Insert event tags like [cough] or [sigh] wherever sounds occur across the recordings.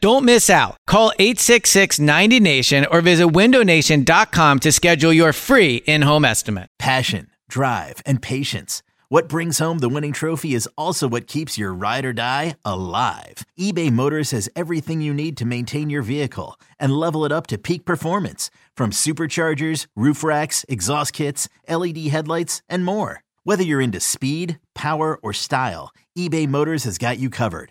Don't miss out. Call 866 90 Nation or visit windownation.com to schedule your free in home estimate. Passion, drive, and patience. What brings home the winning trophy is also what keeps your ride or die alive. eBay Motors has everything you need to maintain your vehicle and level it up to peak performance from superchargers, roof racks, exhaust kits, LED headlights, and more. Whether you're into speed, power, or style, eBay Motors has got you covered.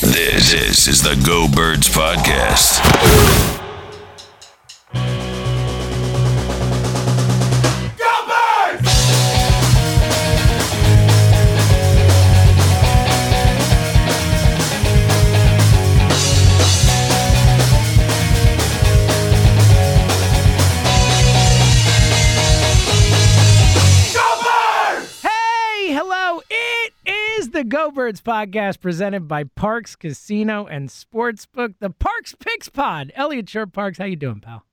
This, is the Go Birds Podcast. Go Birds podcast presented by Parx Casino and Sportsbook, the Parx Picks Pod. Eliot Shorr-Parks, how you doing, pal?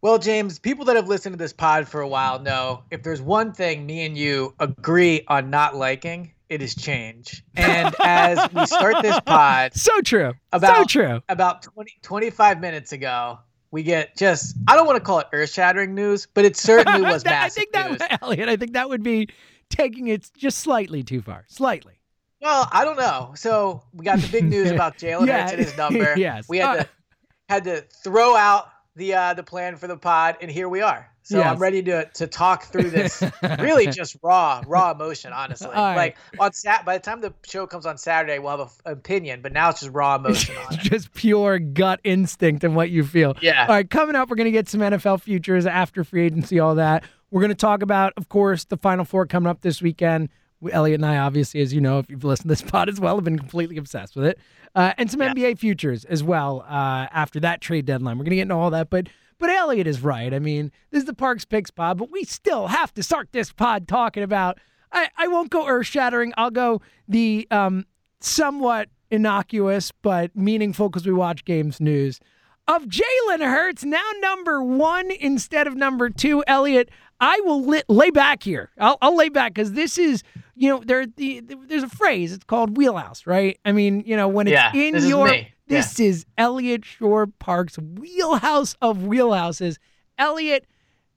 Well, James, people that have listened to this pod for a while know if there's one thing me and you agree on not liking, it is change. And [laughs] as we start this pod, So true. about so true. about 20, 25 minutes ago, we get just I don't want to call it earth-shattering news, but it certainly [laughs] was That- I think that, news. [laughs] Elliot, I think that would be taking it just slightly too far. Slightly. Well, I don't know. So we got the big news [laughs] about Jalen Yeah, Hurts and his number. [laughs] yes. We had Uh, to [laughs] had to throw out the uh, the plan for the pod, and here we are. So Yes. I'm ready to to talk through this. really, just raw raw emotion, honestly. Right. Like on sat by the time the show comes on Saturday, we'll have an opinion, but now it's just raw emotion on it. just pure gut instinct and what you feel. Yeah. All right, coming up, we're going to get some NFL futures after free agency, all that. We're going to talk about, of course, the Final Four coming up this weekend. We- Elliot and I, obviously, as you know, if you've listened to this [laughs] pod as well, have been completely obsessed with it. Uh, and some Yeah. NBA futures as well uh, after that trade deadline. We're going to get into all that. But but Elliot is right. I mean, this is the Parx Picks pod, but we still have to start this pod talking about. I, I won't go earth shattering. I'll go the um, somewhat innocuous but meaningful because we watch games news of Jalen Hurts now number one instead of number two. Elliot, I will li- lay back here. I'll, I'll lay back because this is, you know, there the, there's a phrase. It's called wheelhouse, right? I mean, you know, when it's Yeah, in this is your. Yeah. this is Elliot Shore Park's wheelhouse of wheelhouses. Elliot,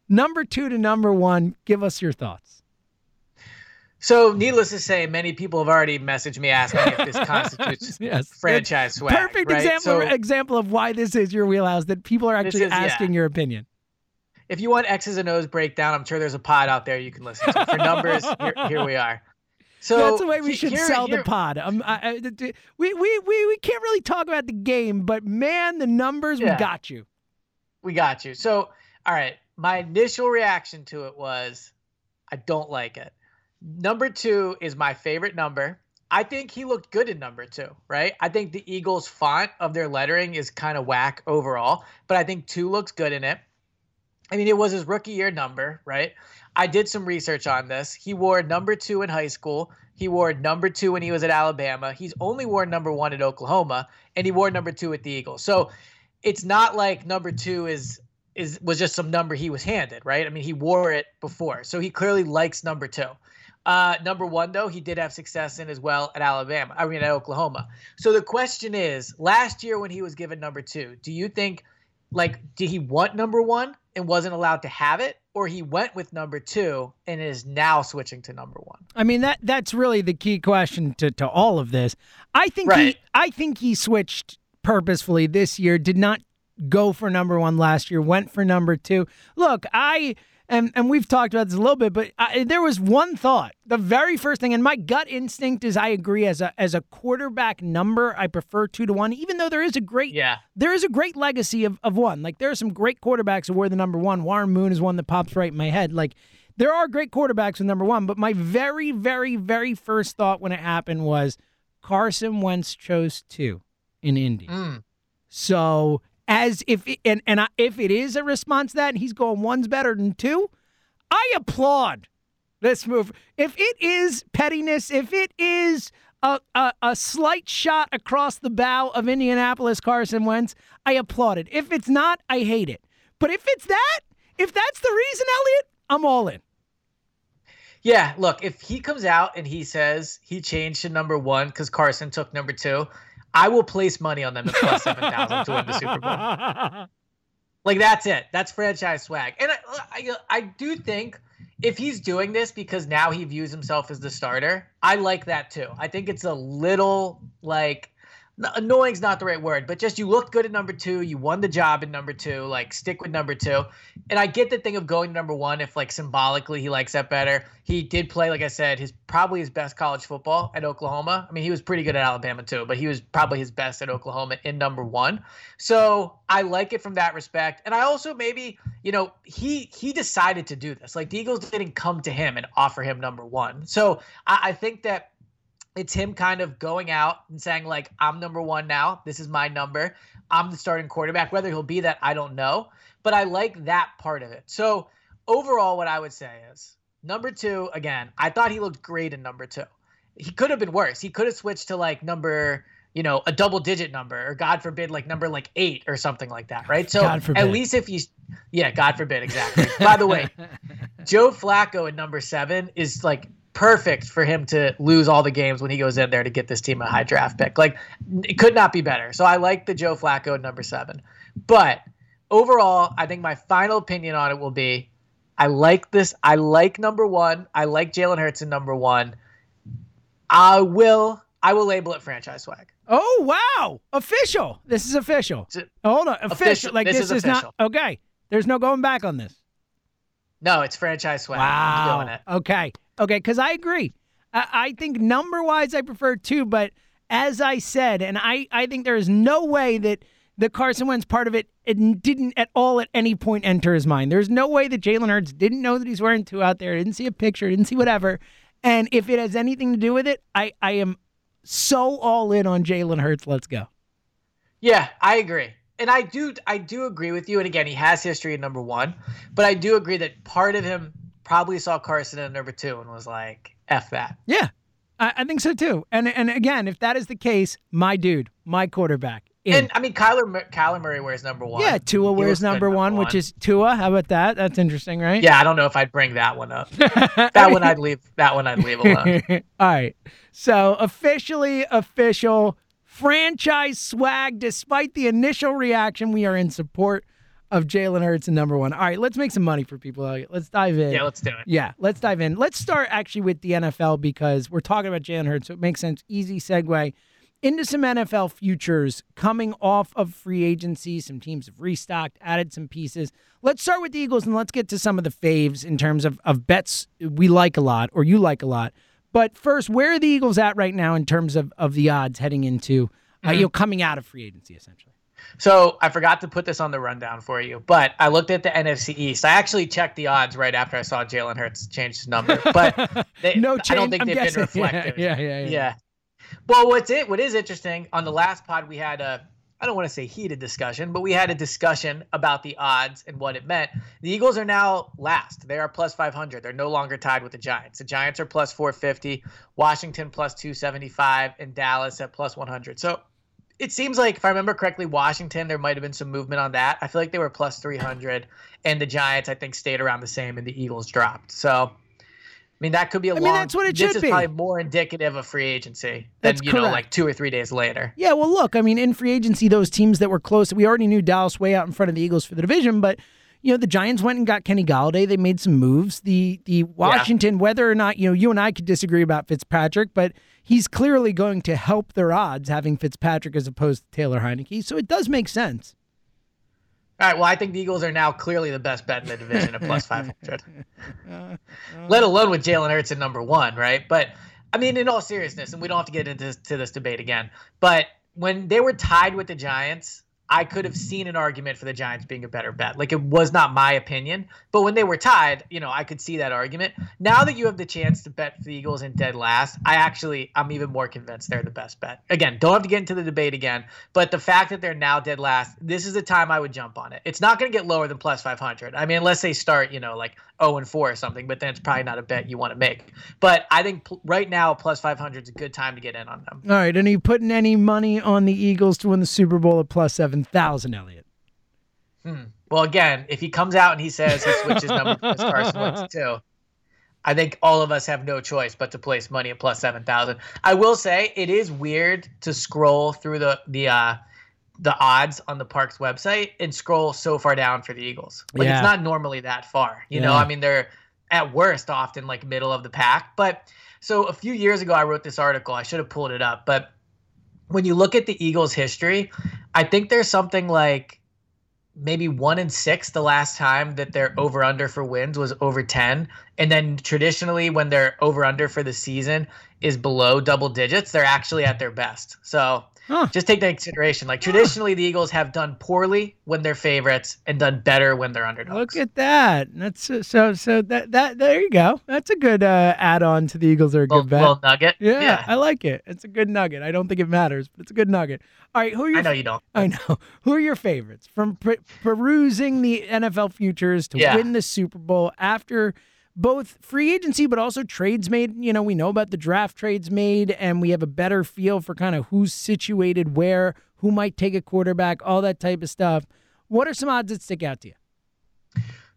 number two to number one. Give us your thoughts. So, needless to say, many people have already messaged me asking if this constitutes [laughs] Yes, franchise swag. Perfect right? example So, example of why this is your wheelhouse. That people are actually is- yeah. asking your opinion. If you want X's and O's breakdown, I'm sure there's a pod out there you can listen to. For numbers, [laughs] here, here we are. So That's the way we should here- sell here- the pod. Um, I, I, we, we, we, we can't really talk about the game, but man, the numbers, we got you. We got you. So, all right. My initial reaction to it was, I don't like it. Number two is my favorite number. I think he looked good in number two, right? I think the Eagles' font of their lettering is kind of whack overall, but I think two looks good in it. I mean, it was his rookie year number, right? I did some research on this. He wore number two in high school. He wore number two when he was at Alabama. He's only worn number one at Oklahoma, and he wore number two at the Eagles. So it's not like number two is is was just some number he was handed, right? I mean, he wore it before, so he clearly likes number two. Uh, number one, though, he did have success in as well at Alabama. I mean, at Oklahoma. So the question is, last year when he was given number two, do you think, like, did he want number one and wasn't allowed to have it, or he went with number two and is now switching to number one? I mean that that's really the key question to, to all of this. I think he I think he switched purposefully this year, did not go for number one last year, went for number two. Look, I and and we've talked about this a little bit, but I, there was one thought. The very first thing, and my gut instinct is, I agree. As a as a quarterback number, I prefer two to one, even though there is a great Yeah. there is a great legacy of, of one. Like there are some great quarterbacks who were the number one. Warren Moon is one that pops right in my head. Like there are great quarterbacks with number one, but my very, very, very first thought when it happened was Carson Wentz chose two in Indy. Mm. So as if it, and and I, if it is a response to that, and he's going one's better than two, I applaud this move. If it is pettiness, if it is a, a, a slight shot across the bow of Indianapolis Carson Wentz, I applaud it. If it's not, I hate it. But if it's that, if that's the reason, Elliot, I'm all in. Yeah, look, if he comes out and he says he changed to number one because Carson took number two, I will place money on them at plus 7,000 to win the Super Bowl. Like, that's it. That's franchise swag. And I, I, I do think if he's doing this because now he views himself as the starter, I like that too. I think it's a little like annoying's not the right word, but just you looked good at number two, you won the job at number two, like stick with number two. And I get the thing of going to number one if like symbolically he likes that better. He did play, like I said, his probably his best college football at Oklahoma. I mean, he was pretty good at Alabama too, but he was probably his best at Oklahoma in number one. So I like it from that respect. And I also maybe, you know, he he decided to do this. Like the Eagles didn't come to him and offer him number one. So I, I think that it's him kind of going out and saying like i'm number one now. This is my number. I'm the starting quarterback. Whether he'll be that i don't know. But i like that part of it. So overall what i would say is number two again i thought he looked great in number two. He could have been worse. He could have switched to like number you know a double digit number or god forbid like number like eight or something like that right? So at least if you yeah god forbid exactly. By the way [laughs] Joe Flacco at number seven is like perfect for him to lose all the games when he goes in there to get this team a high draft pick. Like it could not be better. So I like the Joe Flacco number seven. But overall, I think my final opinion on it will be I like this. I like number one. I like Jalen Hurts in number one. I will I will label it franchise swag. Oh wow! Official. This is official. Hold on. Official. Official. Like This this, is is, not okay. There's no going back on this. No, it's franchise swag. I'm Wow. doing it. Okay. Okay. Because I agree. I, I think number wise, I prefer two. But as I said, and I, I think there is no way that the Carson Wentz part of it, it didn't at all at any point enter his mind. There's no way that Jalen Hurts didn't know that he's wearing two out there, didn't see a picture, didn't see whatever. And if it has anything to do with it, I, I am so all in on Jalen Hurts. Let's go. Yeah, I agree. And I do I do agree with you. And again, he has history at number one, but I do agree that part of him probably saw Carson at number two and was like, F that. Yeah, I, I think so too. And and again, if that is the case, my dude, my quarterback. in. And I mean Kyler Kyler Murray wears number one. yeah, Tua He wears good number one, which is Tua. How about that? That's interesting, right? Yeah, I don't know if I'd bring that one up. [laughs] That one I'd leave that one I'd leave alone. [laughs] All right. So officially official franchise swag. Despite the initial reaction, we are in support of Jalen Hurts and number one. All right, let's make some money for people. Let's dive in. Yeah, let's do it. Yeah, let's dive in. Let's start actually with the NFL because we're talking about Jalen Hurts, so it makes sense. Easy segue into some NFL futures coming off of free agency. Some teams have restocked, added some pieces. Let's start with the Eagles and let's get to some of the faves in terms of, of bets we like a lot or you like a lot. But first, where are the Eagles at right now in terms of, of the odds heading into, uh, you know, coming out of free agency essentially? So I forgot to put this on the rundown for you, but I looked at the NFC East. I actually checked the odds right after I saw Jalen Hurts change his number, but [laughs] they, No I don't think I'm they've guessing. [laughs] been reflective. Yeah, yeah, yeah. Yeah. Well, what's it? What is interesting on the last pod we had a I don't want to say heated discussion, but we had a discussion about the odds and what it meant. The Eagles are now last. They are plus 500. They're no longer tied with the Giants. The Giants are plus 450, Washington plus 275, and Dallas at plus 100. So it seems like, if I remember correctly, Washington, there might have been some movement on that. I feel like they were plus 300, and the Giants, I think, stayed around the same, and the Eagles dropped. So, I mean, that could be a I long. mean, that's what it this should is be. probably more indicative of free agency than That's you know, like two or three days later. Yeah, well, look, I mean, in free agency, those teams that were close, we already knew Dallas way out in front of the Eagles for the division, but you know, the Giants went and got Kenny Golladay. They made some moves. The the Washington, yeah. whether or not, you know, you and I could disagree about Fitzpatrick, but he's clearly going to help their odds having Fitzpatrick as opposed to Taylor Heinicke. So it does make sense. All right. Well, I think the Eagles are now clearly the best bet in the division at plus 500, [laughs] let alone with Jalen Hurts at number one, right? But I mean, in all seriousness, and we don't have to get into this, to this debate again, but when they were tied with the Giants, I could have seen an argument for the Giants being a better bet. Like it was not my opinion, but when they were tied, you know, I could see that argument. Now that you have the chance to bet for the Eagles in dead last, I actually I'm even more convinced they're the best bet. Again, don't have to get into the debate again, but the fact that they're now dead last, this is the time I would jump on it. It's not going to get lower than plus 500. I mean, unless they start, you know, like 0 and 4 or something, but then it's probably not a bet you want to make. But I think pl- right now plus 500 is a good time to get in on them. All right, and are you putting any money on the Eagles to win the Super Bowl at plus 7,000, Elliot? Hmm. Well, again, if he comes out and he says he switches numbers with Carson Wentz [laughs] too, I think all of us have no choice but to place money at plus 7,000. I will say it is weird to scroll through the the uh, the odds on the Parx website and scroll so far down for the Eagles. Like yeah. it's not normally that far. You yeah. know, I mean they're at worst often like middle of the pack. But so a few years ago I wrote this article. I should have pulled it up, but when you look at the Eagles history, I think there's something like maybe one in six the last time that their over under for wins was over 10 and then traditionally when their over under for the season is below double digits they're actually at their best. So Huh. Just take that consideration. Like traditionally, huh. the Eagles have done poorly when they're favorites and done better when they're underdogs. Look at that. That's uh, so so that that there you go. That's a good uh, add-on to the Eagles. Are a good little, bet. Little nugget. Yeah, yeah, I like it. It's a good nugget. I don't think it matters, but it's a good nugget. All right, who are your? I know you don't. I know. [laughs] Who are your favorites from per- perusing the NFL futures to yeah. win the Super Bowl after? Both free agency but also trades made. You know, we know about the draft trades made, and we have a better feel for kind of who's situated where, who might take a quarterback, all that type of stuff. What are some odds that stick out to you?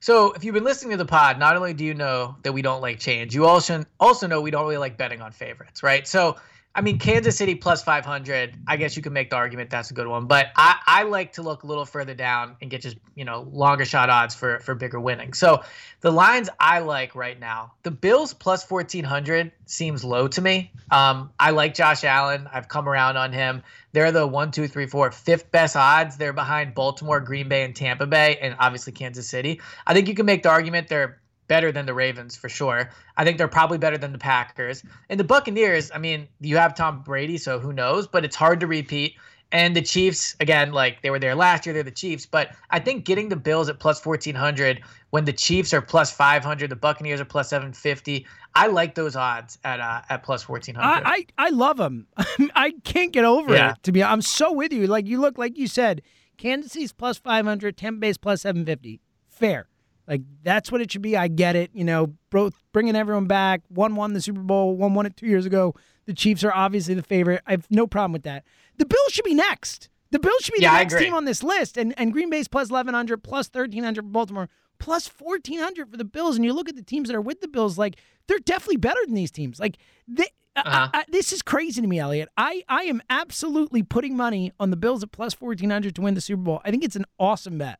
So, if you've been listening to the pod, not only do you know that we don't like change, you also also know we don't really like betting on favorites, right? So, I mean, Kansas City plus 500, I guess you can make the argument that's a good one. But I, I like to look a little further down and get just, you know, longer shot odds for, for bigger winning. So the lines I like right now, the Bills plus 1400 seems low to me. Um, I like Josh Allen. I've come around on him. They're the one, two, three, four, fifth best odds. They're behind Baltimore, Green Bay, and Tampa Bay, and obviously Kansas City. I think you can make the argument they're better than the Ravens for sure. I think they're probably better than the Packers. And the Buccaneers, I mean, you have Tom Brady, so who knows, but it's hard to repeat. And the Chiefs, again, like they were there last year, they're the Chiefs. But I think getting the Bills at plus 1400 when the Chiefs are plus 500, the Buccaneers are plus 750. I like those odds at uh, at plus 1400. I, I, I love them. [laughs] I can't get over yeah. it, to be I'm so with you. Like you look, like you said, Kansas City's plus 500, Tampa Bay's plus 750. Fair. Like that's what it should be. I get it. You know, both bringing everyone back. One won the Super Bowl. One won it two years ago. The Chiefs are obviously the favorite. I have no problem with that. The Bills should be next. The Bills should be yeah, the next team on this list. And and Green Bay's plus eleven hundred, plus thirteen hundred for Baltimore, plus fourteen hundred for the Bills. And you look at the teams that are with the Bills, like they're definitely better than these teams. Like they. Uh-huh. I, I, this is crazy to me, Elliot. I, I am absolutely putting money on the Bills at plus 1400 to win the Super Bowl. I think it's an awesome bet.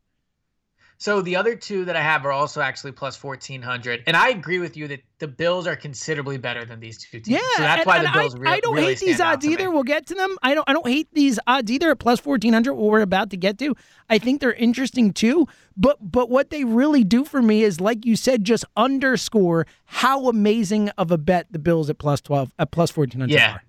So the other two that I have are also actually plus 1400. And I agree with you that the Bills are considerably better than these two teams. Yeah, so that's and, why and the Bills I, really I don't really hate these odds either. We'll get to them. I don't I don't hate these odds either at plus 1400 what we're about to get to. I think they're interesting too, but but what they really do for me is like you said just underscore how amazing of a bet the Bills at plus 12 at plus 1400 yeah. are.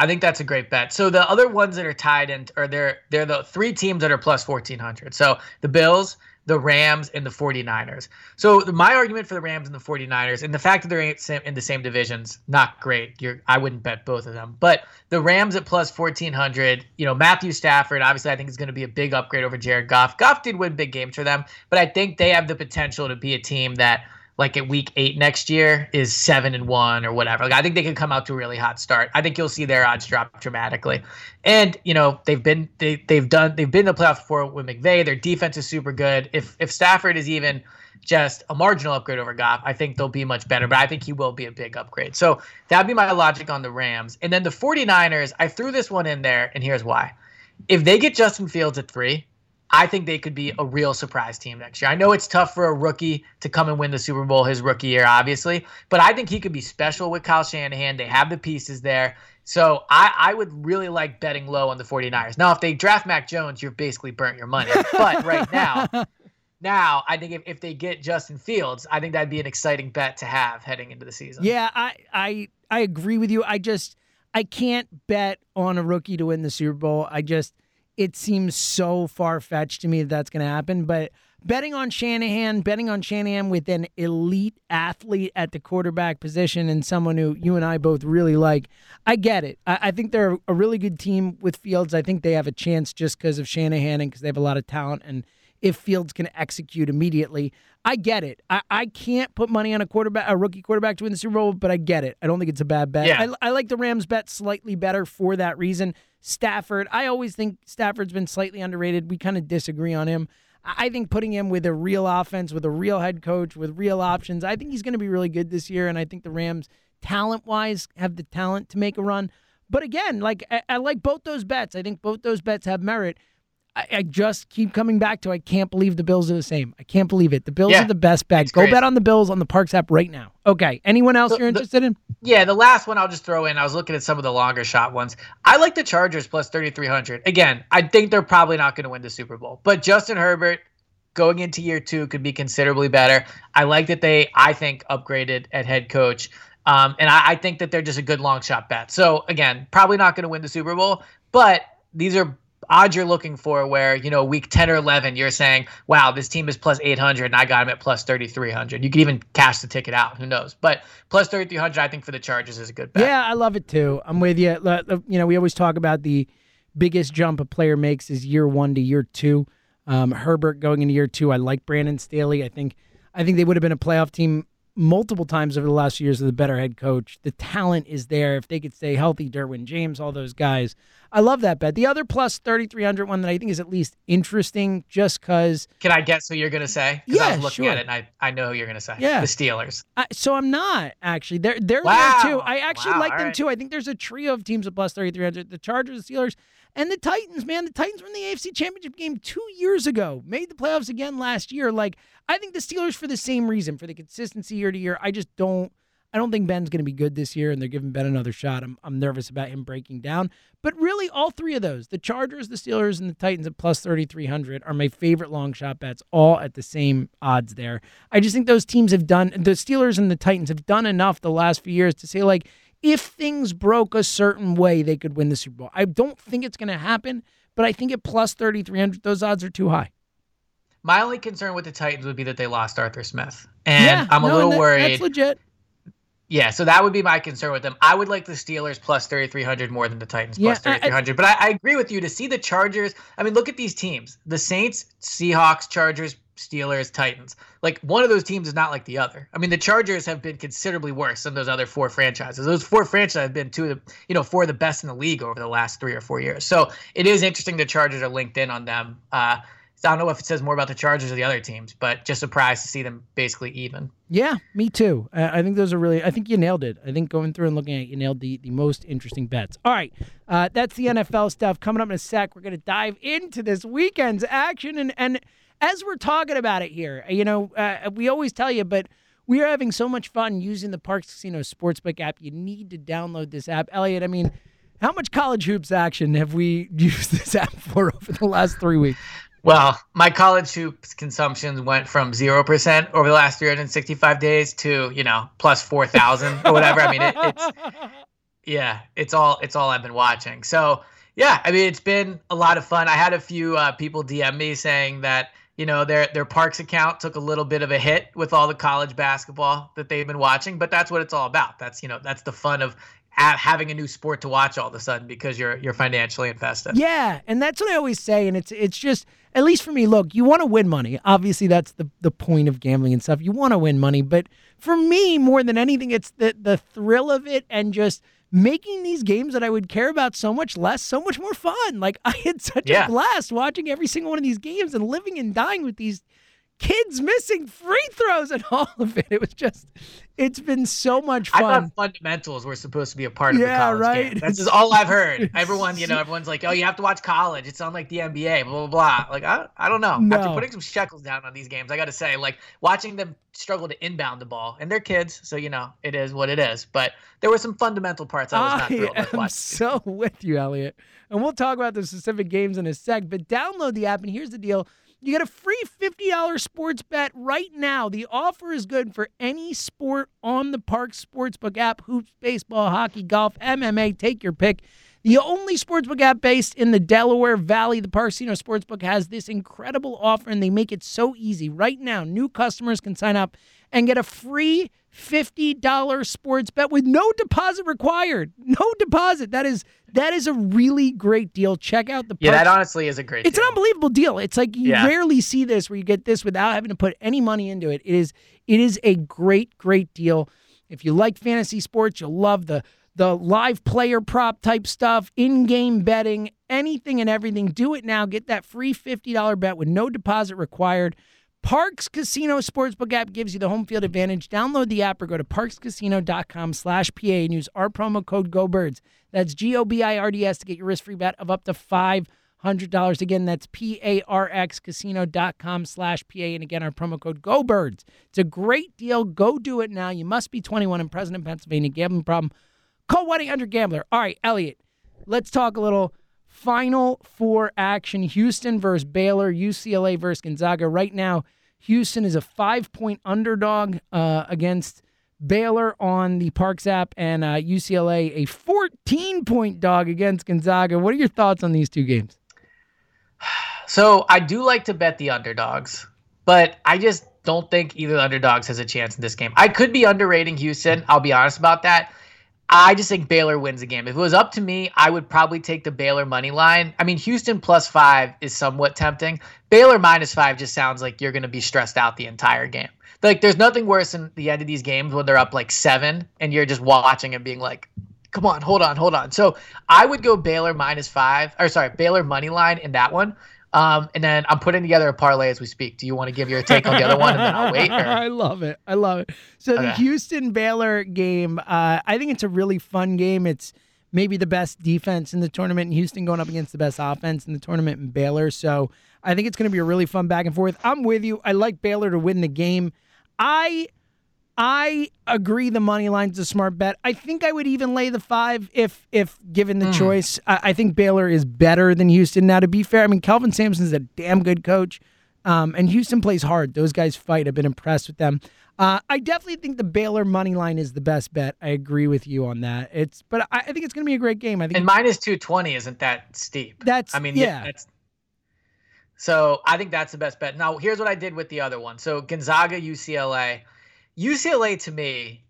I think that's a great bet. So the other ones that are tied in are they're they're the three teams that are plus 1400. So the Bills, the Rams and the 49ers. So my argument for the Rams and the 49ers and the fact that they're in the same divisions, not great. You're, I wouldn't bet both of them. But the Rams at plus 1400, you know, Matthew Stafford, obviously I think is going to be a big upgrade over Jared Goff. Goff did win big games for them, but I think they have the potential to be a team that – like at week eight next year is seven and one or whatever. Like I think they could come out to a really hot start. I think you'll see their odds drop dramatically. And you know they've been they they've done they've been in the playoffs before with McVay. Their defense is super good. If if Stafford is even just a marginal upgrade over Goff, I think they'll be much better. But I think he will be a big upgrade. So that'd be my logic on the Rams. And then the 49ers, I threw this one in there, and here's why. If they get Justin Fields at three, I think they could be a real surprise team next year. I know it's tough for a rookie to come and win the Super Bowl his rookie year, obviously, but I think he could be special with Kyle Shanahan. They have the pieces there. So I, I would really like betting low on the 49ers. Now, if they draft Mac Jones, you're basically burnt your money. But right now, [laughs] now I think if, if they get Justin Fields, I think that'd be an exciting bet to have heading into the season. Yeah, I I I agree with you. I just I can't bet on a rookie to win the Super Bowl. I just it seems so far fetched to me that that's going to happen. But betting on Shanahan, betting on Shanahan with an elite athlete at the quarterback position and someone who you and I both really like, I get it. I, I think they're a really good team with Fields. I think they have a chance just because of Shanahan and because they have a lot of talent. And if Fields can execute immediately, I get it. I, I can't put money on a quarterback, a rookie quarterback to win the Super Bowl, but I get it. I don't think it's a bad bet. Yeah. I, I like the Rams bet slightly better for that reason. Stafford, I always think Stafford's been slightly underrated. We kind of disagree on him. I think putting him with a real offense, with a real head coach, with real options, I think he's going to be really good this year. And I think the Rams, talent wise, have the talent to make a run. But again, like I, I like both those bets. I think both those bets have merit. I, I, just keep coming back to I can't believe the Bills are the same. I can't believe it. The Bills yeah, are the best bet. Go bet on the Bills on the Parx app right now. Okay. Anyone else So you're the- interested in? Yeah, the last one I'll just throw in. I was looking at some of the longer shot ones. I like the Chargers plus 3,300. Again, I think they're probably not going to win the Super Bowl, but Justin Herbert going into year two could be considerably better. I like that they, I think, upgraded at head coach. Um, and I, I think that they're just a good long shot bet. So again, probably not going to win the Super Bowl, but these are odds you're looking for where, you know, week 10 or 11, you're saying, wow, this team is plus 800 and I got them at plus 3,300. You could even cash the ticket out. Who knows? But plus 3,300, I think for the Chargers is a good bet. Yeah, I love it too. I'm with you. You know, we always talk about the biggest jump a player makes is year one to year two. Um, Herbert going into year two, I like Brandon Staley. I think I think they would have been a playoff team multiple times over the last years with the better head coach. The talent is there. If they could stay healthy, Derwin James, all those guys. I love that bet. The other plus 3,300 one that I think is at least interesting just because Can I guess who you're going to say? 'Cause I Yeah, was looking sure. at it and I, I know who you're going to say. Yeah. The Steelers. I, so I'm not actually. They're they're Wow. there too. I actually Wow, like all them right. too. I think there's a trio of teams at plus 3,300. The Chargers, the Steelers, and the Titans. Man, the Titans were in the AFC Championship game two years ago. Made the playoffs again last year. Like I think the Steelers for the same reason, for the consistency year to year. I just don't. I don't think Ben's going to be good this year, and they're giving Ben another shot. I'm, I'm nervous about him breaking down. But really, all three of those, the Chargers, the Steelers, and the Titans at plus 3,300 are my favorite long shot bets, all at the same odds there. I just think those teams have done, the Steelers and the Titans have done enough the last few years to say, like, if things broke a certain way, they could win the Super Bowl. I don't think it's going to happen, but I think at plus 3,300, those odds are too high. My only concern with the Titans would be that they lost Arthur Smith. And yeah, I'm a no, little that- worried. That's legit. Yeah, so that would be my concern with them. I would like the Steelers plus 3,300 more than the Titans Yeah, plus I- I- 3,300. But I, I agree with you to see the Chargers. I mean, look at these teams the Saints, Seahawks, Chargers, Steelers, Titans. Like one of those teams is not like the other. I mean, the Chargers have been considerably worse than those other four franchises. Those four franchises have been two of the, you know, four of the best in the league over the last three or four years. So it is interesting the Chargers are linked in on them. Uh, I don't know if it says more about the Chargers or the other teams, but just surprised to see them basically even. Yeah, me too. I think those are really. I think you nailed it. I think going through and looking at it, you nailed the the most interesting bets. All right, uh, that's the NFL stuff. Coming up in a sec, we're going to dive into this weekend's action, and and as we're talking about it here, you know, uh, we always tell you, but we are having so much fun using the Parx Casino Sportsbook app. You need to download this app, Elliot. I mean. How much college hoops action have we [laughs] used this app for over the last three weeks? Well, my college hoops consumption went from 0% over the last 365 days to, you know, plus 4,000 or whatever. I mean, it, it's, [laughs] yeah, it's all, it's all I've been watching. So, yeah, I mean, it's been a lot of fun. I had a few uh, people DM me saying that, you know, their, their Parx account took a little bit of a hit with all the college basketball that they've been watching, but that's what it's all about. That's, you know, that's the fun of having a new sport to watch all of a sudden because you're, you're financially invested. Yeah, and that's what I always say, and it's it's just at least for me. Look, you want to win money. Obviously, that's the the point of gambling and stuff. You want to win money, but for me, more than anything, it's the the thrill of it and just making these games that I would care about so much less, so much more fun. Like [laughs] I had such Yeah. a blast watching every single one of these games and living and dying with these kids missing free throws and [laughs] all of it. It was just, it's been so much fun. I thought fundamentals were supposed to be a part of Yeah, the college right. game. That's just all I've heard. [laughs] Everyone, you know, everyone's like, "Oh, you have to watch college. It's on like the NBA." Blah blah blah. Like, I, I don't know. No. After putting some shekels down on these games, I got to say, like, watching them struggle to inbound the ball, and they're kids, so you know, it is what it is. But there were some fundamental parts I was not I thrilled with watching. so with you, Elliot. And we'll talk about the specific games in a sec, but download the app. And here's the deal you get a free $50 sports bet right now. The offer is good for any sport on the Parx Sportsbook app hoops, baseball, hockey, golf, MMA. Take your pick. The only sportsbook app based in the Delaware Valley, the Parksino Sportsbook has this incredible offer, and they make it so easy. Right now, new customers can sign up and get a free $50 sports bet with no deposit required. No deposit. That is that is a really great deal. Check out the Yeah, that honestly is a great. it's an unbelievable deal. It's like you Yeah. rarely see this where you get this without having to put any money into it. It is it is a great great deal. If you like fantasy sports, you'll love the the live player prop type stuff, in-game betting, anything and everything. Do it now. Get that free $50 bet with no deposit required. Parx Casino Sportsbook app gives you the home field advantage. Download the app or go to parxcasino.com slash PA and use our promo code GOBIRDS. That's G-O-B-I-R-D-S to get your risk-free bet of up to $500. Again, that's P-A-R-X-casino.com slash PA. And again, our promo code GOBIRDS. It's a great deal. Go do it now. You must be 21 and present in Pennsylvania. Gambling problem. Call 1-800-GAMBLER. All right, Elliot, let's talk a little Final Four action. Houston versus Baylor, UCLA versus Gonzaga. Right now, Houston is a five-point underdog uh, against Baylor on the Parx app, and uh, UCLA a 14-point dog against Gonzaga. What are your thoughts on these two games? So I do like to bet the underdogs, but I just don't think either underdogs has a chance in this game. I could be underrating Houston. I'll be honest about that. I just think Baylor wins the game. If it was up to me, I would probably take the Baylor money line. I mean, Houston plus five is somewhat tempting. Baylor minus five just sounds like you're going to be stressed out the entire game. Like, there's nothing worse than the end of these games when they're up like seven and you're just watching and being like, come on, hold on, hold on. So I would go Baylor minus five, or sorry, Baylor money line in that one. Um, and then I'm putting together a parlay as we speak. Do you want to give your take on the other one, and then I'll wait? Or? [laughs] I love it. I love it. So the Houston Baylor game, uh, I think it's a really fun game. It's maybe the best defense in the tournament in Houston going up against the best offense in the tournament in Baylor. So I think it's going to be a really fun back and forth. I'm with you. I like Baylor to win the game. I I agree the money line's a smart bet. I think I would even lay the five if if given the choice. I, I think Baylor is better than Houston. Now to be fair, I mean Kelvin Sampson's a damn good coach. Um, and Houston plays hard. Those guys fight. I've been impressed with them. Uh, I definitely think the Baylor money line is the best bet. I agree with you on that. It's, but I, I think it's going to be a great game. I think And minus 220 isn't that steep. That's- I mean, yeah. That's, so I think that's the best bet. Now, here's what I did with the other one. So Gonzaga, UCLA. UCLA to me,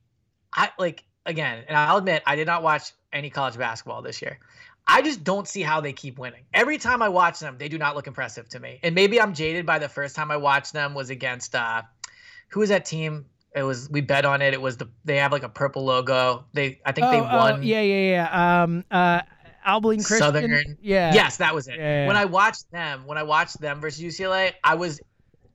I like again, and I'll admit I did not watch any college basketball this year. I just don't see how they keep winning. Every time I watch them, they do not look impressive to me. And maybe I'm jaded by the first time I watched them was against uh who was that team? It was we bet on it. It was the they have like a purple logo. They I think they Oh, oh, won. yeah, yeah, yeah. Um, uh, Abilene Christian. Southern. Yeah. Yes, that was it. Yeah. When I watched them, when I watched them versus UCLA, I was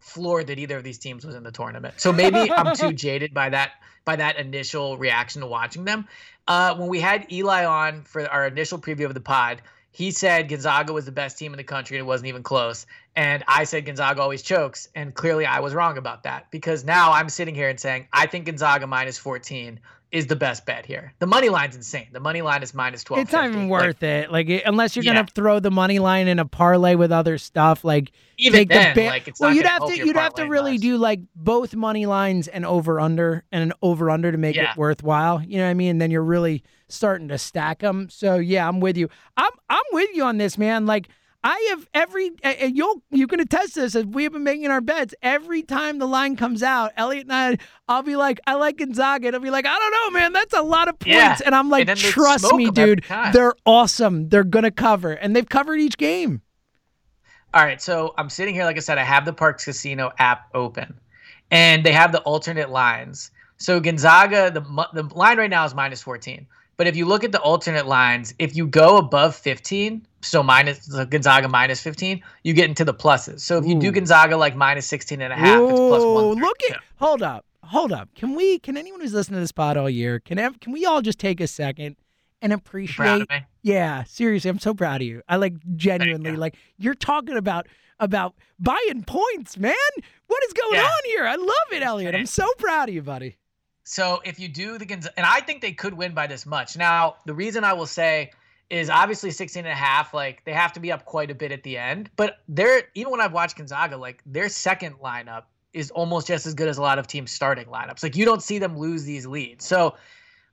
floored that either of these teams was in the tournament. So maybe I'm too [laughs] jaded by that by that initial reaction to watching them. Uh, when we had Eli on for our initial preview of the pod, he said Gonzaga was the best team in the country and it wasn't even close. And I said Gonzaga always chokes, and clearly I was wrong about that because now I'm sitting here and saying I think Gonzaga minus 14 is the best bet here. The money line's insane. The money line is minus 12. It's not even worth it. Like unless you're gonna throw the money line in a parlay with other stuff, like Even take then, the ba- like, it's well, you'd have to you'd have to really do like both money lines and over under and an over under to make Yeah. it worthwhile. You know what I mean? And then you're really starting to stack them. So yeah, I'm with you. I'm I'm with you on this, man. Like. I have every, and you'll you can attest to this as we have been making our bets. Every time the line comes out, Elliot and I, I'll be like, I like Gonzaga. And I'll be like, I don't know, man, that's a lot of points. Yeah. And I'm like, And trust me, dude, they're awesome. They're gonna cover, and they've covered each game. All right, so I'm sitting here, like I said, I have the Parx Casino app open, and they have the alternate lines. So Gonzaga, the the line right now is minus 14. But if you look at the alternate lines, if you go above 15, so minus Gonzaga minus 15, you get into the pluses. So if you do Gonzaga like minus 16 and a half, it's one. look at hold up, hold up. Can we? Can anyone who's listened to this pod all year? Can ev- can we all just take a second and Proud appreciate? of me. Yeah, seriously, I'm so proud of you. I like genuinely you. like you're talking about about buying points, man. What is going Yeah. on here? I love it, Elliot. I'm so proud of you, buddy. So if you do the Gonzaga, and I think they could win by this much. Now, the reason I will say is obviously 16 and a half, like they have to be up quite a bit at the end. But they're, even when I've watched Gonzaga, like their second lineup is almost just as good as a lot of teams' starting lineups. Like you don't see them lose these leads. So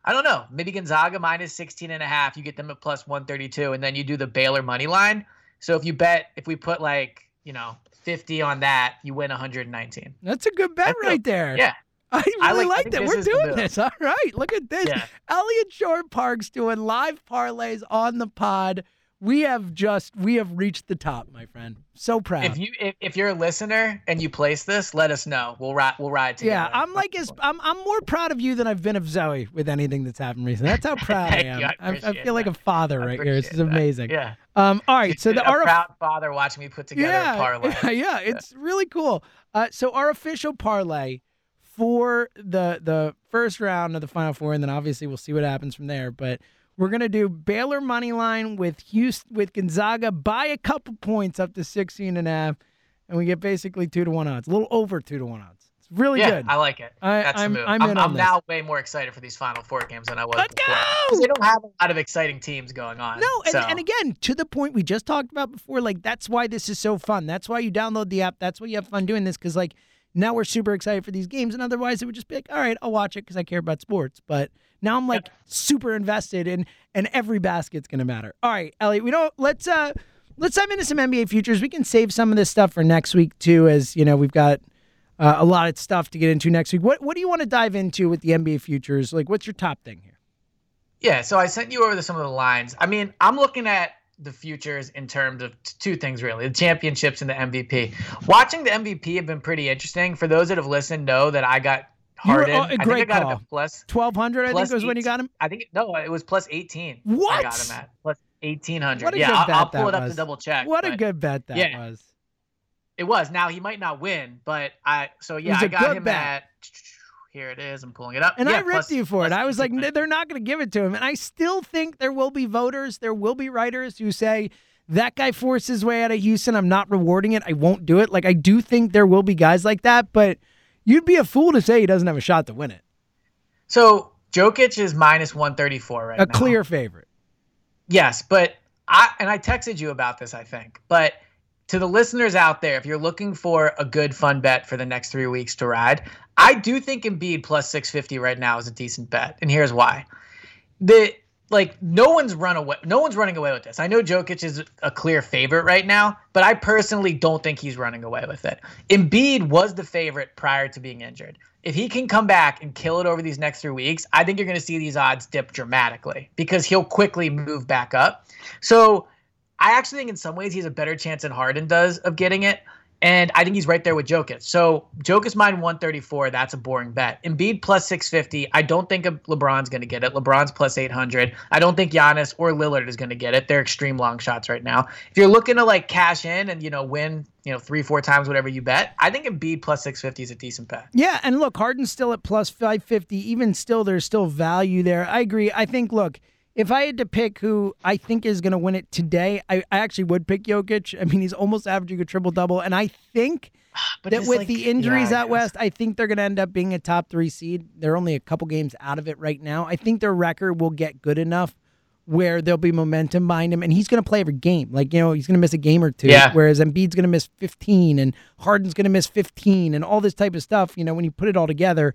I don't know. Maybe Gonzaga minus 16 and a half, you get them at plus 132, and then you do the Baylor money line. So if you bet, if we put like, you know, 50 on that, you win 119. That's a good bet That's a- right there. Yeah. [laughs] I really I like- I like that. We're doing this. All right. Look at this. Yeah. Eliot Shorr-Parks doing live parlays on the pod. We have just we have reached the top, my friend. So proud. If you if, if you're a listener and you place this, let us know. We'll ride we'll ride together. yeah, I'm like as I'm I'm more proud of you than I've been of Zoe with anything that's happened recently. That's how [laughs] proud I am. you. I I, feel like a father right here. This is appreciate that. amazing. Yeah. Um. All right. So the a our proud father watching me put together yeah, a [laughs] parlay. yeah, it's really cool. Uh, so our official parlay for the the first round of the final four, and then obviously we'll see what happens from there. But we're gonna do Baylor money line with Houston with Gonzaga by a couple points up to 16 and a half, and we get basically two to one odds, a little over two to one odds. It's really yeah, good. I like it. I- That's I'm- the move. I'm I'm, I'm now way more excited for these final four games than I was Let's before. go! They don't have a lot of exciting teams going on. No, and, so. and again, to the point we just talked about before, like that's why this is so fun. That's why you download the app. That's why you have fun doing this because like now we're super excited for these games, and otherwise it would just be like, all right, I'll watch it because I care about sports. But now I'm like super invested, and and every basket's gonna matter. All right, Elliot, we don't let's uh let's dive into some NBA futures. We can save some of this stuff for next week too, as you know we've got. Uh, a lot of stuff to get into next week. What what do you want to dive into with the NBA futures? Like, what's your top thing here? Yeah, so I sent you over the, some of the lines. I mean, I'm looking at the futures in terms of two things really the championships and the MVP. Watching the MVP have been pretty interesting. For those that have listened, know that I got You were- Harden. oh, I think I got call. him at plus. Twelve hundred, I think Plus was when you got him. I think no, it was plus 18. I What? got him at plus 1800. What a yeah, I'll, I'll pull it up was. to double check. What a good bet that yeah. was. It was. Now he might not win, but I. So yeah, I got him bet. at. Here it is. I'm pulling it up. And yeah, I ripped plus- you for it. I was like, they're not going to give it to him. And I still think there will be voters, there will be writers who say, that guy forced his way out of Houston. I'm not rewarding it. I won't do it. Like, I do think there will be guys like that, but you'd be a fool to say he doesn't have a shot to win it. So Jokic is minus 134 right A now. A clear favorite. Yes, but I and I texted you about this, I think. But to the listeners out there, if you're looking for a good fun bet for the next three weeks to ride, I do think Embiid plus 650 right now is a decent bet, and here's why. The like no one's run away no one's running away with this. I know Jokic is a clear favorite right now, but I personally don't think he's running away with it. Embiid was the favorite prior to being injured. If he can come back and kill it over these next three weeks, I think you're going to see these odds dip dramatically because he'll quickly move back up. So I actually think in some ways he's a better chance than Harden does of getting it. And I think he's right there with Jokic. So Jokic mine 134. That's a boring bet. Embiid plus 650. I don't think LeBron's going to get it. LeBron's plus 800. I don't think Giannis or Lillard is going to get it. They're extreme long shots right now. If you're looking to like cash in and you know win, you know three four times whatever you bet, I think Embiid plus 650 is a decent bet. Yeah, and look, Harden's still at plus 550. Even still, there's still value there. I agree. I think, look, if I had to pick who I think is going to win it today, I, I actually would pick Jokic. I mean, he's almost averaging a triple double. And I think [sighs] But that with like, the injuries yeah, out guess. west, I think they're going to end up being a top three seed. They're only a couple games out of it right now. I think their record will get good enough where there'll be momentum behind him, and he's going to play every game. Like you know, he's going to miss a game or two. Yeah. Whereas Embiid's going to miss 15, and Harden's going to miss 15, and all this type of stuff. You know, when you put it all together.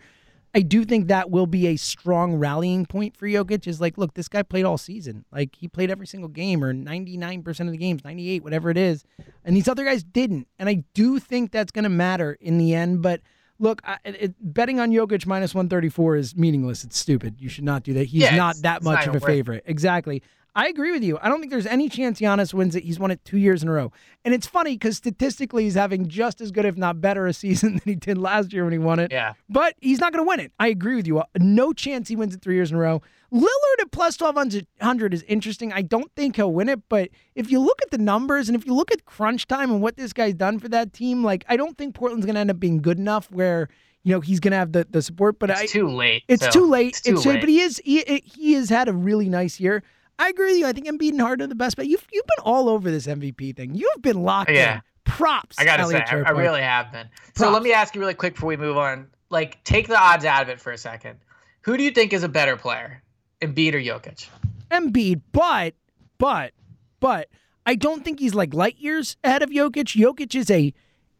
I do think that will be a strong rallying point for Jokic. Is like, look, this guy played all season. Like he played every single game, or ninety nine percent of the games, ninety eight, whatever it is, and these other guys didn't. And I do think that's going to matter in the end. But look, I, it, betting on Jokic minus one thirty four is meaningless. It's stupid. You should not do that. He's Yeah, not that it's not much of a favorite. Exactly. I agree with you. I don't think there's any chance Giannis wins it. He's won it two years in a row. And it's funny because statistically, he's having just as good, if not better, a [laughs] season than he did last year when he won it. Yeah. But he's not going to win it. I agree with you. No chance he wins it three years in a row. Lillard at plus 1200 is interesting. I don't think he'll win it, but if you look at the numbers and if you look at crunch time and what this guy's done for that team, like I don't think Portland's going to end up being good enough where you know he's going to have the, the support. But it's I, too late. It's so too late. It's too it's, late. But he is he, he has had a really nice year. I agree with you. I think Embiid and Harden are the best. But you've you've been all over this MVP thing. You've been locked Yeah. in. Props. I gotta Elliot say, I, I really have been. So let me ask you really quick before we move on. Like, take the odds out of it for a second. Who do you think is a better player, Embiid or Jokic? Embiid, but but but I don't think he's like light years ahead of Jokic. Jokic is a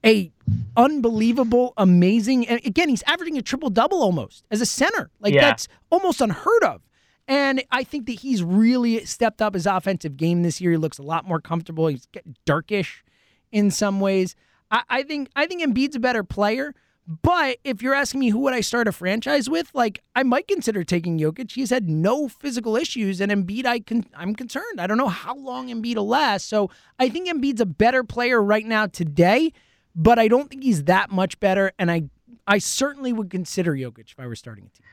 a unbelievable, amazing, and again, he's averaging a triple double almost as a center. Like Yeah. that's almost unheard of. And I think that he's really stepped up his offensive game this year. He looks a lot more comfortable. He's darkish in some ways. I, I think I think Embiid's a better player. But if you're asking me who would I start a franchise with, like I might consider taking Jokic. He's had no physical issues, and Embiid, I can I'm concerned. I don't know how long Embiid will last. So I think Embiid's a better player right now today, but I don't think he's that much better. And I I certainly would consider Jokic if I were starting a team.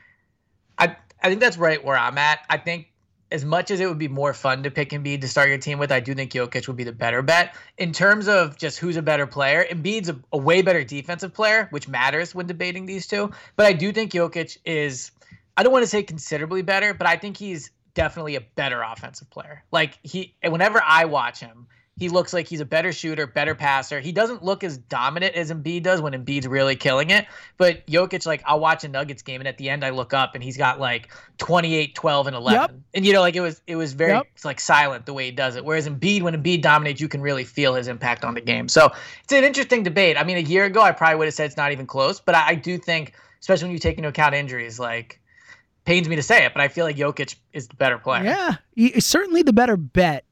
I I think that's right where I'm at. I think as much as it would be more fun to pick Embiid to start your team with, I do think Jokic would be the better bet. In terms of just who's a better player, Embiid's a, a way better defensive player, which matters when debating these two. But I do think Jokic is, I don't want to say considerably better, but I think he's definitely a better offensive player. Like he, whenever I watch him, he looks like he's a better shooter, better passer. He doesn't look as dominant as Embiid does when Embiid's really killing it. But Jokic, like, I'll watch a Nuggets game, and at the end, I look up and he's got like 28, 12, and 11. Yep. And, you know, like, it was it was very Yep. it's like silent the way he does it. Whereas Embiid, when Embiid dominates, you can really feel his impact on the game. So it's an interesting debate. I mean, a year ago, I probably would have said it's not even close, but I, I do think, especially when you take into account injuries, like, pains me to say it, but I feel like Jokic is the better player. Yeah, he is certainly the better bet.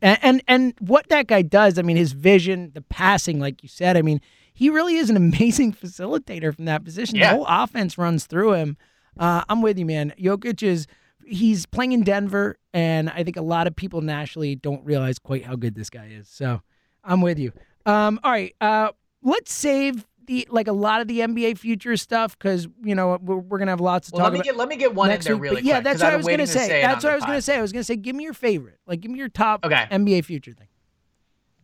And and what that guy does, I mean, his vision, the passing, like you said, I mean, he really is an [laughs] amazing facilitator from that position. Yeah. The whole offense runs through him. Uh, I'm with you, man. Jokic is he's playing in Denver, and I think a lot of people nationally don't realize quite how good this guy is. So I'm with you. Um, all right, uh, let's save the like a lot of the NBA future stuff because you know we're, we're gonna have lots to Well, talk let me about get let me get one in there week. really but yeah, quick, that's what I was gonna say. it That's what I was gonna say. I was gonna say, give me your favorite. Like, give me your top Okay. NBA future thing.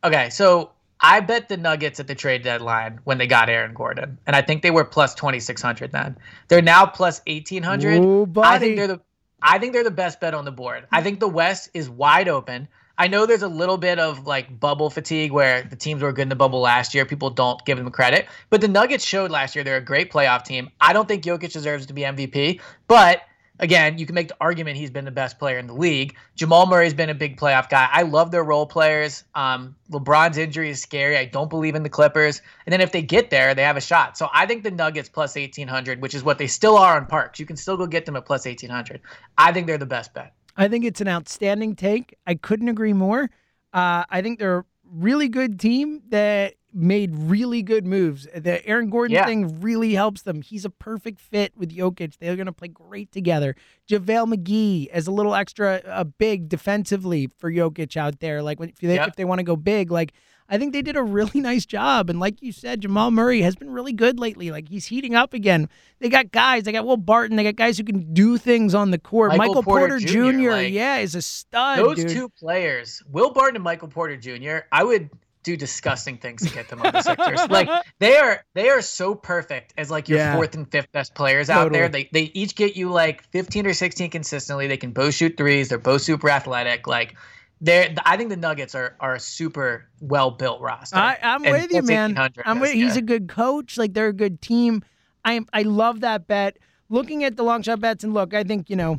Okay, so I bet the Nuggets at the trade deadline when they got Aaron Gordon, and I think they were plus twenty six hundred then. They're now plus eighteen hundred. I think they're the I think they're the best bet on the board. I think the West is wide open. I know there's a little bit of like bubble fatigue where the teams were good in the bubble last year. People don't give them credit, but the Nuggets showed last year they're a great playoff team. I don't think Jokic deserves to be MVP, but again, you can make the argument he's been the best player in the league. Jamal Murray's been a big playoff guy. I love their role players. Um, LeBron's injury is scary. I don't believe in the Clippers. And then if they get there, they have a shot. So I think the Nuggets plus 1800, which is what they still are on Parx. You can still go get them at plus 1800. I think they're the best bet. I think it's an outstanding take. I couldn't agree more. Uh, I think they're a really good team that made really good moves. The Aaron Gordon Yeah. thing really helps them. He's a perfect fit with Jokic. They're going to play great together. JaVale McGee as a little extra a big defensively for Jokic out there. Like when, if they, if they want to go big, like I think they did a really [laughs] nice job. And like you said, Jamal Murray has been really good lately. Like he's heating up again. They got guys. They got Will Barton. They got guys who can do things on the court. Michael Michael, Porter Porter, Jr., Jr. like, yeah, is a stud. Those dude. two players, Will Barton and Michael Porter Jr., I would do disgusting things to get them on the Sixers. [laughs] like they are they are so perfect as like your Yeah. fourth and fifth best players out there. They they each get you like 15 or 16 consistently. They can both shoot threes. They're both super athletic. Like they're I think the Nuggets are are a super well built roster. I, I'm And with you, man. I'm is with. He's good. a good coach. Like they're a good team. I. I love that bet. Looking at the long shot bets, and look, I think you know,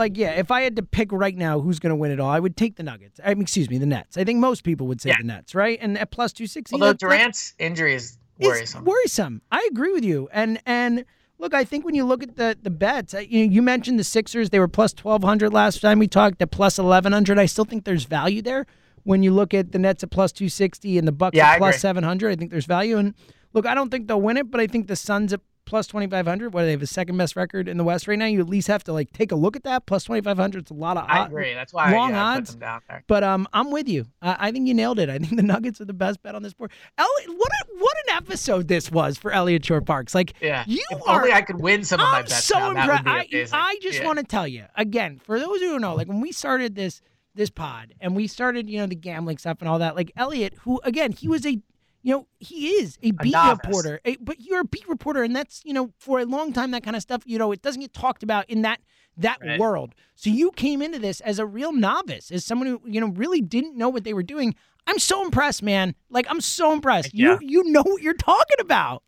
like yeah, if I had to pick right now who's going to win it all, I would take the Nuggets. I mean, excuse me, the Nets. I think most people would say Yeah. the Nets, right? And at plus two sixty, Although Durant's injury is worrisome. worrisome. I agree with you. And and look, I think when you look at the the bets, you know, you mentioned the Sixers. They were plus twelve hundred last time we talked. At plus eleven hundred, I still think there's value there. When you look at the Nets at plus two sixty and the Bucks Yeah, at plus seven hundred, I think there's value. And look, I don't think they'll win it, but I think the Suns at plus 2,500. What, they have a second best record in the West right now? You at least have to like take a look at that. Plus 2,500, it's a lot of I odd- agree. That's why long I, yeah, I odds. put them down there. But um, I'm with you. I, I think you nailed it. I think the [laughs] Nuggets are the best bet on this board. Eliot, what a, what an episode this was for Eliot Shorr-Parks. Like, Yeah. you if are. only I could win some of my I'm bets so now, that would impressed. be I. I just Yeah. want to tell you again, for those who don't know, like when we started this this pod and we started, you know, the gambling stuff and all that. Like Eliot, who again, he was a, you know, he is a beat novice. reporter, a, but you're a beat reporter, and that's you know, for a long time that kind of stuff, you know, it doesn't get talked about in that that Right. world. So you came into this as a real novice, as someone who you know really didn't know what they were doing. I'm so impressed, man. Like I'm so impressed. Yeah. You you know what you're talking about.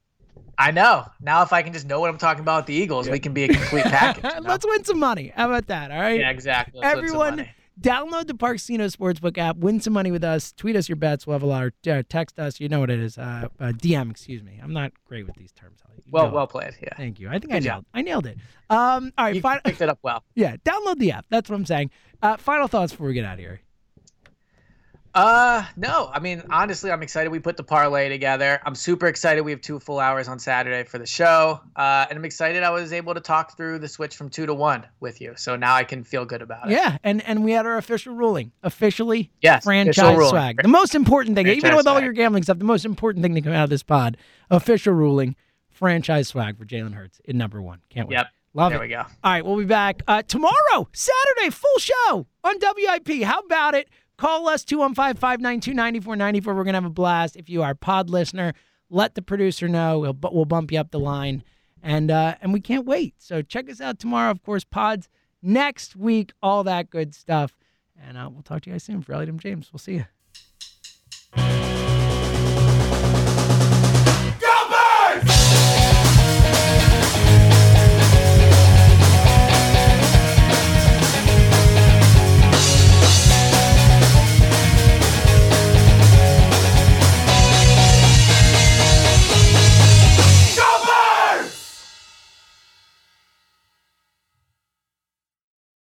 I know. Now, if I can just know what I'm talking about with the Eagles, we can be a complete package. you [laughs] know? Let's win some money. How about that? All right. yeah, exactly. Let's Everyone. Download the Parx Casino Sportsbook app. Win some money with us. Tweet us your bets. We'll have a lot. Of, uh, text us. You know what it is. Uh, uh, DM. Excuse me. I'm not great with these terms. You Well, know well played. Yeah. Thank you. I think I Good job. nailed. I nailed it. Um. All right. You Final, picked it up well. [laughs] yeah. Download the app. That's what I'm saying. Uh, final thoughts before we get out of here. Uh, no. I mean, honestly, I'm excited we put the parlay together. I'm super excited we have two full hours on Saturday for the show. Uh, and I'm excited I was able to talk through the switch from two to one with you. So now I can feel good about it. Yeah. And and we had our official ruling. Officially. Yes, Franchise swag. The most important thing, even Franchise with all swag. your gambling stuff, the most important thing to come out of this pod. Official ruling. Franchise swag for Jalen Hurts in number one. Can't wait. Yep. Love there it. There we go. All right, we'll be back uh, tomorrow, Saturday, full show on WIP. How about it? Call us 215 592 9494. We're going to have a blast. If you are a pod listener, let the producer know. We'll, we'll bump you up the line. And, uh, and we can't wait. So check us out tomorrow. Of course, pods next week, all that good stuff. And uh, we'll talk to you guys soon. For Eliot M. James, we'll see you.